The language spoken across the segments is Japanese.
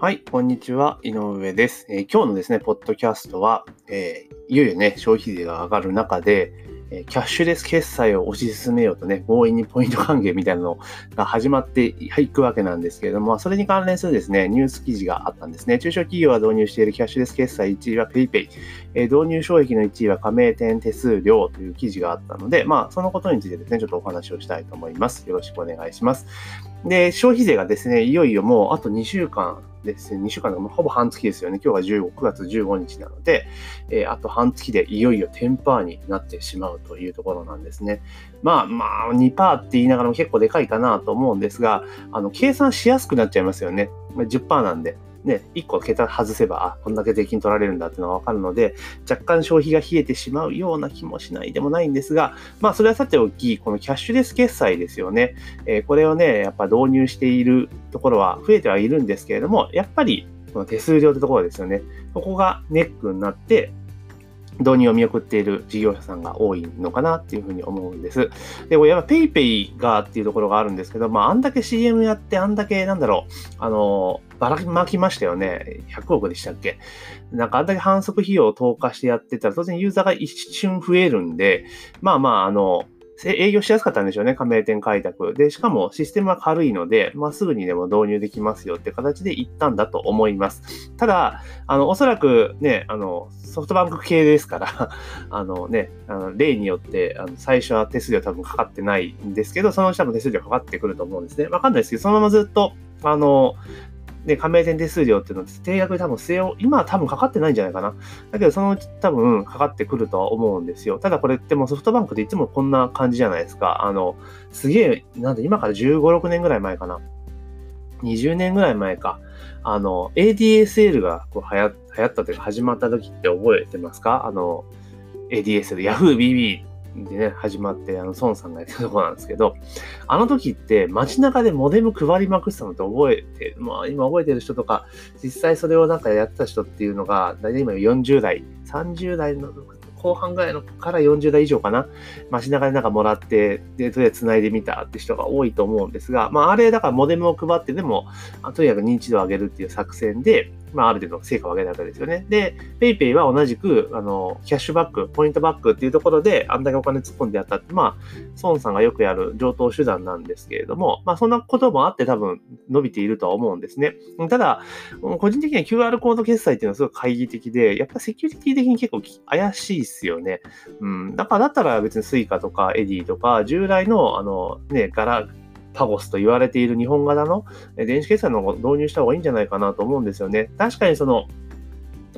はい、こんにちは。井上です。えー今日のですね、ポッドキャストは、えーいよいよね、消費税が上がる中で、えーキャッシュレス決済を推し進めようとね、強引にポイント還元みたいなのが始まっていくわけなんですけれども、それに関連するですね、ニュース記事があったんですね。中小企業が導入しているキャッシュレス決済1位は PayPay、えー導入障壁の1位は加盟店手数料という記事があったので、まあ、そのことについてですね、ちょっとお話をしたいと思います。よろしくお願いします。で、消費税がですね、いよいよもうあと2週間ですね、2週間でもほぼ半月ですよね。今日が15 9月15日なので、えーあと半月でいよいよ10%になってしまうというところなんですね。まあまあ、2%って言いながらも結構でかいかなと思うんですが、あの、計算しやすくなっちゃいますよね。10%なんで。ね、1個桁外せば、あ、こんだけ税金取られるんだっていうのがわかるので、若干消費が冷えてしまうような気もしないでもないんですが、まあ、それはさておき、このキャッシュレス決済ですよね。えーこれをね、やっぱ導入しているところは増えてはいるんですけれども、やっぱり、この手数料ってところですよね。ここがネックになって、導入を見送っている事業者さんが多いのかなっていうふうに思うんです。で、これやっぱ PayPay がっていうところがあるんですけど、まあ、あんだけ CM やって、あんだけ、なんだろう、あの、ばらまきましたよね。100億でしたっけ？なんかあんだけ反則費用を投下してやってたら、当然ユーザーが一瞬増えるんで、まあまあ、あの、営業しやすかったんでしょうね、加盟店開拓。で、しかもシステムは軽いので、まあ、すぐにでも導入できますよって形で行ったんだと思います。ただ、あの、おそらくね、あの、ソフトバンク系ですから、あのね、あの例によって、あの最初は手数料多分かかってないんですけど、そのうち多分手数料かかってくると思うんですね。わかんないですけど、そのままずっと、あの、ね、加盟店手数料っていうのを定額で多分据えよう、今は多分かかってないんじゃないかな。だけどそのうち多分かかってくるとは思うんですよ。ただこれってもうソフトバンクでいつもこんな感じじゃないですか。あの、すげえ、なんで今から15、6年ぐらい前かな。20年ぐらい前か。あの、ADSL がこう流行流行ったというか始まった時って覚えてますか？あの、ADSL、Yahoo BB でね、始まって、あの、孫さんがやってたところなんですけど、あの時って街中でモデム配りまくってたのって覚えて、まあ今覚えてる人とか、実際それをなんかやってた人っていうのが、大体今40代、30代の後半ぐらいのから40代以上かな。街中でなんかもらって、で、とりあえず繋いでみたって人が多いと思うんですが、まああれだからモデムを配ってでも、とにかく認知度を上げるっていう作戦で、まあある程度成果を上げたわけですよね。で、PayPay は同じく、あの、キャッシュバック、ポイントバックっていうところで、あんだけお金突っ込んでやったって、まあ、孫さんがよくやる上等手段なんですけれども、まあそんなこともあって多分伸びているとは思うんですね。ただ、個人的には QR コード決済っていうのはすごい懐疑的で、やっぱセキュリティ的に結構怪しいっすよね。うん。だからだったら別に Suica とか Eddie とか、従来のあのね、柄、パゴスと言われている日本型のえ電子決済の導入した方がいいんじゃないかなと思うんですよね。確かにその、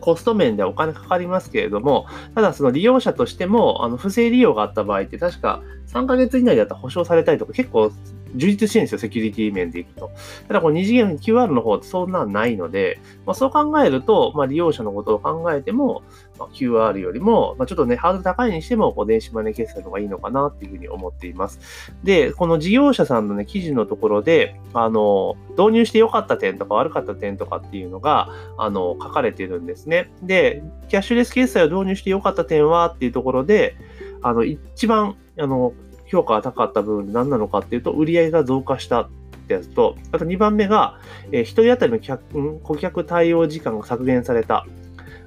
コスト面でお金かかりますけれども、ただその利用者としても、あの、不正利用があった場合って確か3ヶ月以内だったら保証されたりとか結構充実してるんですよ、セキュリティ面でいくと。ただこの二次元 QR の方ってそんなんないので、まあ、そう考えると、まあ、利用者のことを考えても、まあ、QR よりも、まあ、ちょっとね、ハードル高いにしても、こう電子マネー決済の方がいいのかなっていうふうに思っています。で、この事業者さんのね、記事のところで、あの、導入して良かった点とか悪かった点とかっていうのが、あの、書かれてるんですね。で、キャッシュレス決済を導入して良かった点はっていうところで、あの、一番、あの、評価が高かった部分で何なのかっていうと、売り上げが増加したってやつと、あと2番目が、え、1人当たりの客顧客対応時間が削減された。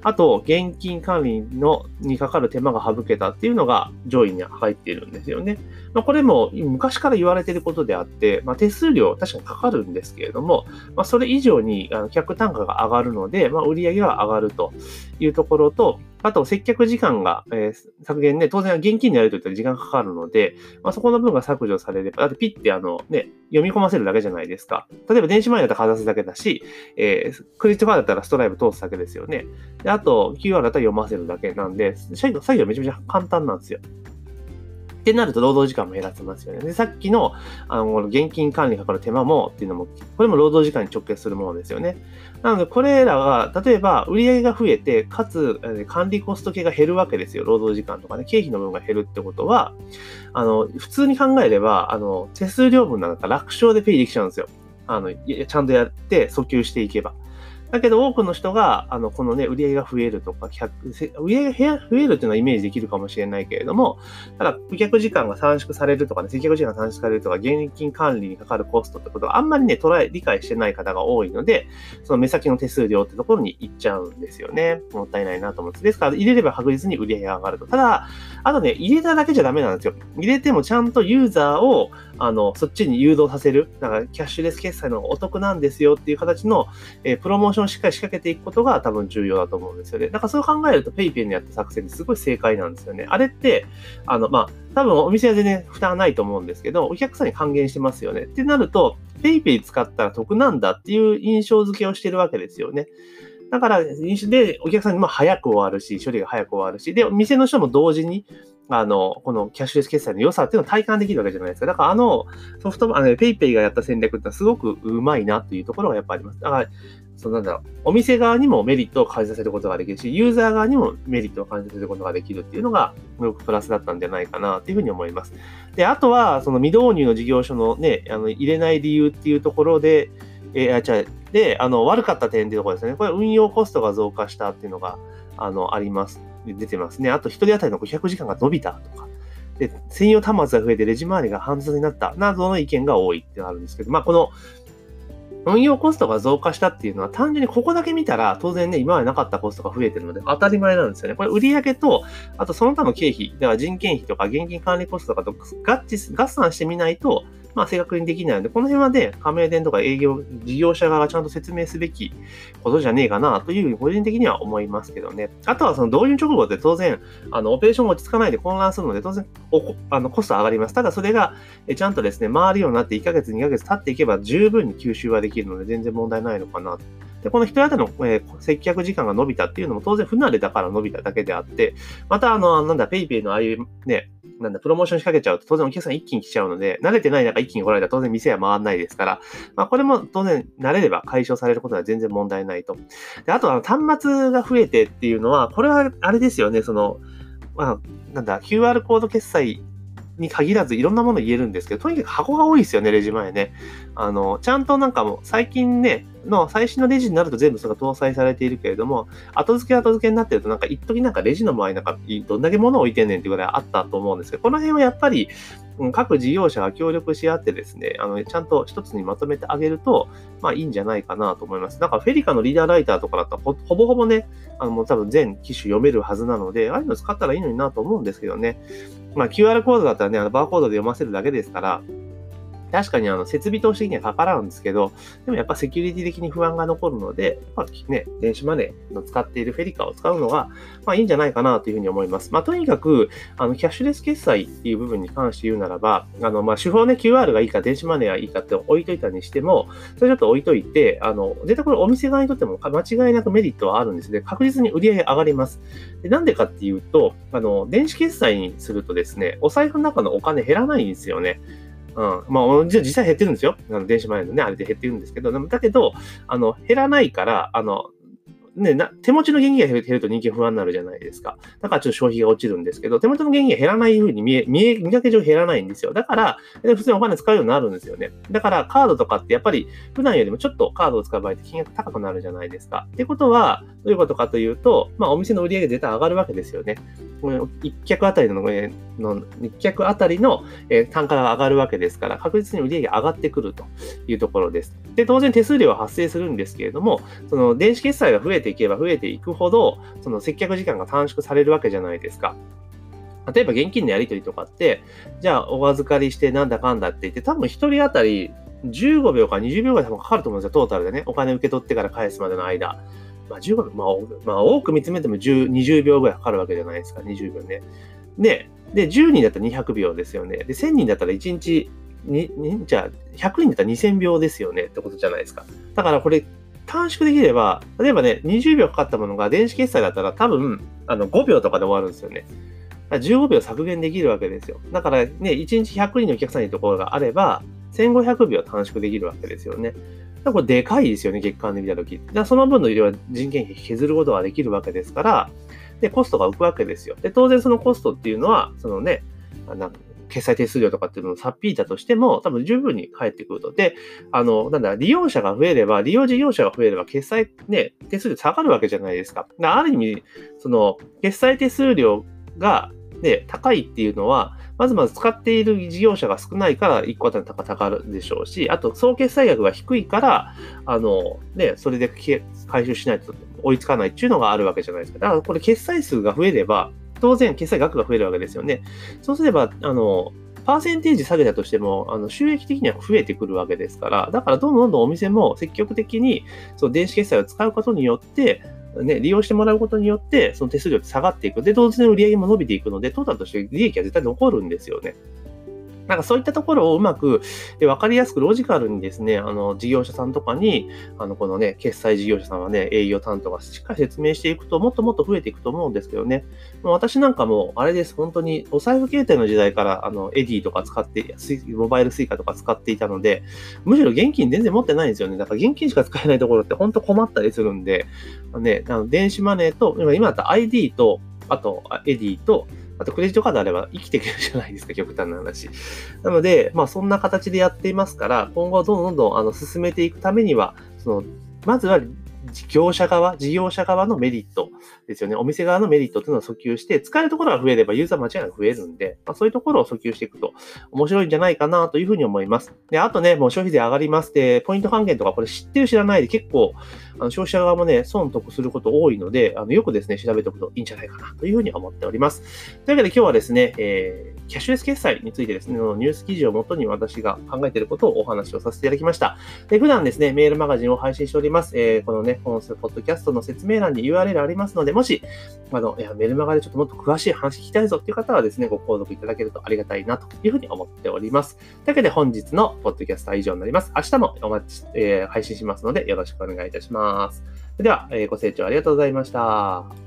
あと、現金管理のにかかる手間が省けたっていうのが上位に入っているんですよね。まあ、これも昔から言われていることであって、まあ、手数料確かにかかるんですけれども、まあ、それ以上に客単価が上がるので、まあ、売上が上がるというところと、あと、接客時間が、えー削減ね、当然現金でやるといったら時間かかるので、まあ、そこの分が削除されれば、だってピッてあのね、読み込ませるだけじゃないですか。例えば電子マネーだったらかざすだけだし、えークレジットカードだったらストライブ通すだけですよね。で、あと QR だったら読ませるだけなんで、作業めちゃめちゃ簡単なんですよ。ってなると労働時間も減らせますよね。で、さっきの、あの、現金管理かかる手間もっていうのも、これも労働時間に直結するものですよね。なので、これらが、例えば、売上が増えて、かつ、管理コスト系が減るわけですよ。労働時間とかね、経費の分が減るってことは、あの、普通に考えれば、あの、手数料分なんか楽勝でペイできちゃうんですよ。あの、ちゃんとやって訴求していけば。だけど多くの人が、あの、このね、売り上げが増えるとか、売り上げが増えるっていうのはイメージできるかもしれないけれども、ただ、顧客時間が短縮されるとかね、接客時間が短縮されるとか、現金管理にかかるコストってことはあんまりね、捉え、理解してない方が多いので、その目先の手数料ってところに行っちゃうんですよね。もったいないなと思うんです。ですから、入れれば確実に売り上げが上がると。ただ、あとね、入れただけじゃダメなんですよ。入れてもちゃんとユーザーを、あの、そっちに誘導させる。だから、キャッシュレス決済のお得なんですよっていう形の、えー、プロモーションをしっかり仕掛けていくことが多分重要だと思うんですよね。だからそう考えると PayPay のやった作戦ってすごい正解なんですよね。あれって、あの、まあ、多分お店は全然負担はないと思うんですけど、お客さんに還元してますよね。ってなると、PayPay 使ったら得なんだっていう印象付けをしてるわけですよね。だから飲酒、で、お客さんにも早く終わるし、処理が早く終わるし、で、店の人も同時に、あの、このキャッシュレス決済の良さっていうのを体感できるわけじゃないですか。だからあのソフト、あの、PayPay がやった戦略ってすごくうまいなっていうところがやっぱあります。だから、そのなんだろう、お店側にもメリットを感じさせることができるし、ユーザー側にもメリットを感じさせることができるっていうのが、すごくプラスだったんじゃないかなっていうふうに思います。で、あとは、その未導入の事業所のね、あの入れない理由っていうところで、えー、じゃで、あの、悪かった点っていうところですね。これ運用コストが増加したっていうのが、あの、あります。出てますね。あと、1人当たりの500時間が伸びたとか、で、専用端末が増えてレジ回りが煩雑になったなどの意見が多いってあるんですけど、まあ、この運用コストが増加したっていうのは単純にここだけ見たら当然ね、今までなかったコストが増えてるので当たり前なんですよね。これ売上と、あとその他の経費、だから人件費とか現金管理コストとかと合致、合算してみないと、まあ、正確にできないので、この辺はね、加盟店とか営業、事業者側がちゃんと説明すべきことじゃねえかなというふうに個人的には思いますけどね。あとはその導入直後って当然、あの、オペレーションが落ち着かないで混乱するので、当然、あのコスト上がります。ただそれが、ちゃんとですね、回るようになって1ヶ月、2ヶ月経っていけば十分に吸収はできるので、全然問題ないのかなで、この1人当たりの、えー、接客時間が伸びたっていうのも当然不慣れだから伸びただけであって、またあの、なんだ、PayPay のああいうね、なんだ、プロモーション仕掛けちゃうと当然お客さん一気に来ちゃうので、慣れてない中一気に来られたら当然店は回らないですから、まあこれも当然慣れれば解消されることは全然問題ないと。で、あとは端末が増えてっていうのは、これはあれですよね、その、まあ、なんだ、QR コード決済に限らずいろんなもの言えるんですけど、とにかく箱が多いですよね、レジ前ね。あの、ちゃんとなんかもう最近ね、の最新のレジになると全部それが搭載されているけれども、後付け後付けになってるとなんか一時なんかレジの周りなんかどんだけ物置いてんねんっていうぐらいあったと思うんですけど、この辺はやっぱり各事業者が協力し合ってですね、あの、ちゃんと一つにまとめてあげると、まあいいんじゃないかなと思います。だからフェリカのリーダーライターとかだったらほぼほぼね、あの、もう多分全機種読めるはずなので、ああいうの使ったらいいのになと思うんですけどね。まあ QR コードだったらね、あのバーコードで読ませるだけですから、確かにあの設備投資的にはかからんですけど、でもやっぱセキュリティ的に不安が残るので、まあね、電子マネーの使っているフェリカを使うのが、まあいいんじゃないかなというふうに思います。まあとにかく、あの、キャッシュレス決済っていう部分に関して言うならば、あの、まあ手法ね、QR がいいか電子マネーがいいかって置いといたにしても、それちょっと置いといて、あの、絶対これお店側にとっても間違いなくメリットはあるんですね。確実に売り上げ上がります。でなんでかっていうと、あの、電子決済にするとですね、お財布の中のお金減らないんですよね。うん。まあ、実際減ってるんですよ。あの電子マネーのね、あれで減ってるんですけど、だけど、あの、減らないから、あの、ね、な手持ちの現金が減ると人気不安になるじゃないですか。だからちょっと消費が落ちるんですけど、手持ちの現金が減らないふうに見え、見え、見かけ上減らないんですよ。だから、普通にお金使うようになるんですよね。だからカードとかってやっぱり普段よりもちょっとカードを使う場合って金額高くなるじゃないですか。ってことは、どういうことかというと、まあお店の売り上げ絶対上がるわけですよね。一客あたりの、えの一客あたりの、え単価が上がるわけですから、確実に売り上げ上がってくるというところです。で、当然手数料は発生するんですけれども、その電子決済が増えてていけば増えていくほど、その接客時間が短縮されるわけじゃないですか。例えば現金のやり取りとかって、じゃあお預かりしてなんだかんだって言って、多分1人当たり15秒か20秒ぐらい多分かかると思うんですよ、トータルでね。お金受け取ってから返すまでの間。まあ15秒、まあ、まあ、多く見つめても10 20秒ぐらいかかるわけじゃないですか、20秒ね。で、で、10人だったら200秒ですよね。で、1000人だったら1日に、にじゃあ、100人だったら2000秒ですよねってことじゃないですか。だからこれ、短縮できれば、例えばね、20秒かかったものが電子決済だったら多分、あの、5秒とかで終わるんですよね。15秒削減できるわけですよ。だからね、1日100人のお客さんにところがあれば、1500秒短縮できるわけですよね。だこれでかいですよね、月間で見たとき。その分の量は人件費削ることができるわけですから、で、コストが浮くわけですよ。で、当然そのコストっていうのは、そのね、決済手数料とかっていうのをさっぴいたとしても、多分十分に返ってくると。で、あの、なんだ、利用者が増えれば、利用事業者が増えれば、決済ね、手数料下がるわけじゃないですか。ある意味、その、決済手数料が、ね、高いっていうのは、まずまず使っている事業者が少ないから1個あたり高高るでしょうし、あと総決済額が低いから、あの、ね、それで回収しないと追いつかないっていうのがあるわけじゃないですか。だからこれ決済数が増えれば、当然決済額が増えるわけですよね。そうすれば、あの、パーセンテージ下げたとしても、あの収益的には増えてくるわけですから、だからどんどんどんどんお店も積極的にその電子決済を使うことによって、ね、利用してもらうことによって、その手数料って下がっていく。で、同時に売り上げも伸びていくので、トータルとして利益は絶対残るんですよね。なんかそういったところをうまく、わかりやすくロジカルにですね、あの、事業者さんとかに、あの、このね、決済事業者さんはね、営業担当がしっかり説明していくと、もっともっと増えていくと思うんですけどね。私なんかも、あれです、本当に、お財布携帯の時代から、あの、 Edy とか使って、モバイルスイカとか使っていたので、むしろ現金全然持ってないんですよね。だから現金しか使えないところって本当困ったりするんで、ね、あの電子マネーと、今だった iD と、あと、エディと、あとクレジットカードあれば生きていけるじゃないですか、極端な話。なので、まあそんな形でやっていますから、今後どんどんどんあの進めていくためには、その、まずは業者側、事業者側のメリットですよね。お店側のメリットというのを訴求して、使えるところが増えればユーザー間違いなく増えるんで、まあ、そういうところを訴求していくと面白いんじゃないかなというふうに思います。で、あとね、もう消費税上がりますで、ポイント還元とかこれ知ってる知らないで結構、あの消費者側もね、損得すること多いので、あのよくですね、調べておくといいんじゃないかなというふうに思っております。というわけで今日はですね、えー、キャッシュレス決済についてですね、のニュース記事をもとに私が考えていることをお話をさせていただきました。で普段ですね、メールマガジンを配信しております。えー、このね、音声ポッドキャストの説明欄に URL ありますので、もし、あの、いや、メルマガでちょっともっと詳しい話聞きたいぞっていう方はですね、ご購読いただけるとありがたいなというふうに思っております。というわけで本日のポッドキャストは以上になります。明日もお待ち、えー、配信しますのでよろしくお願いいたします。では、えー、ご清聴ありがとうございました。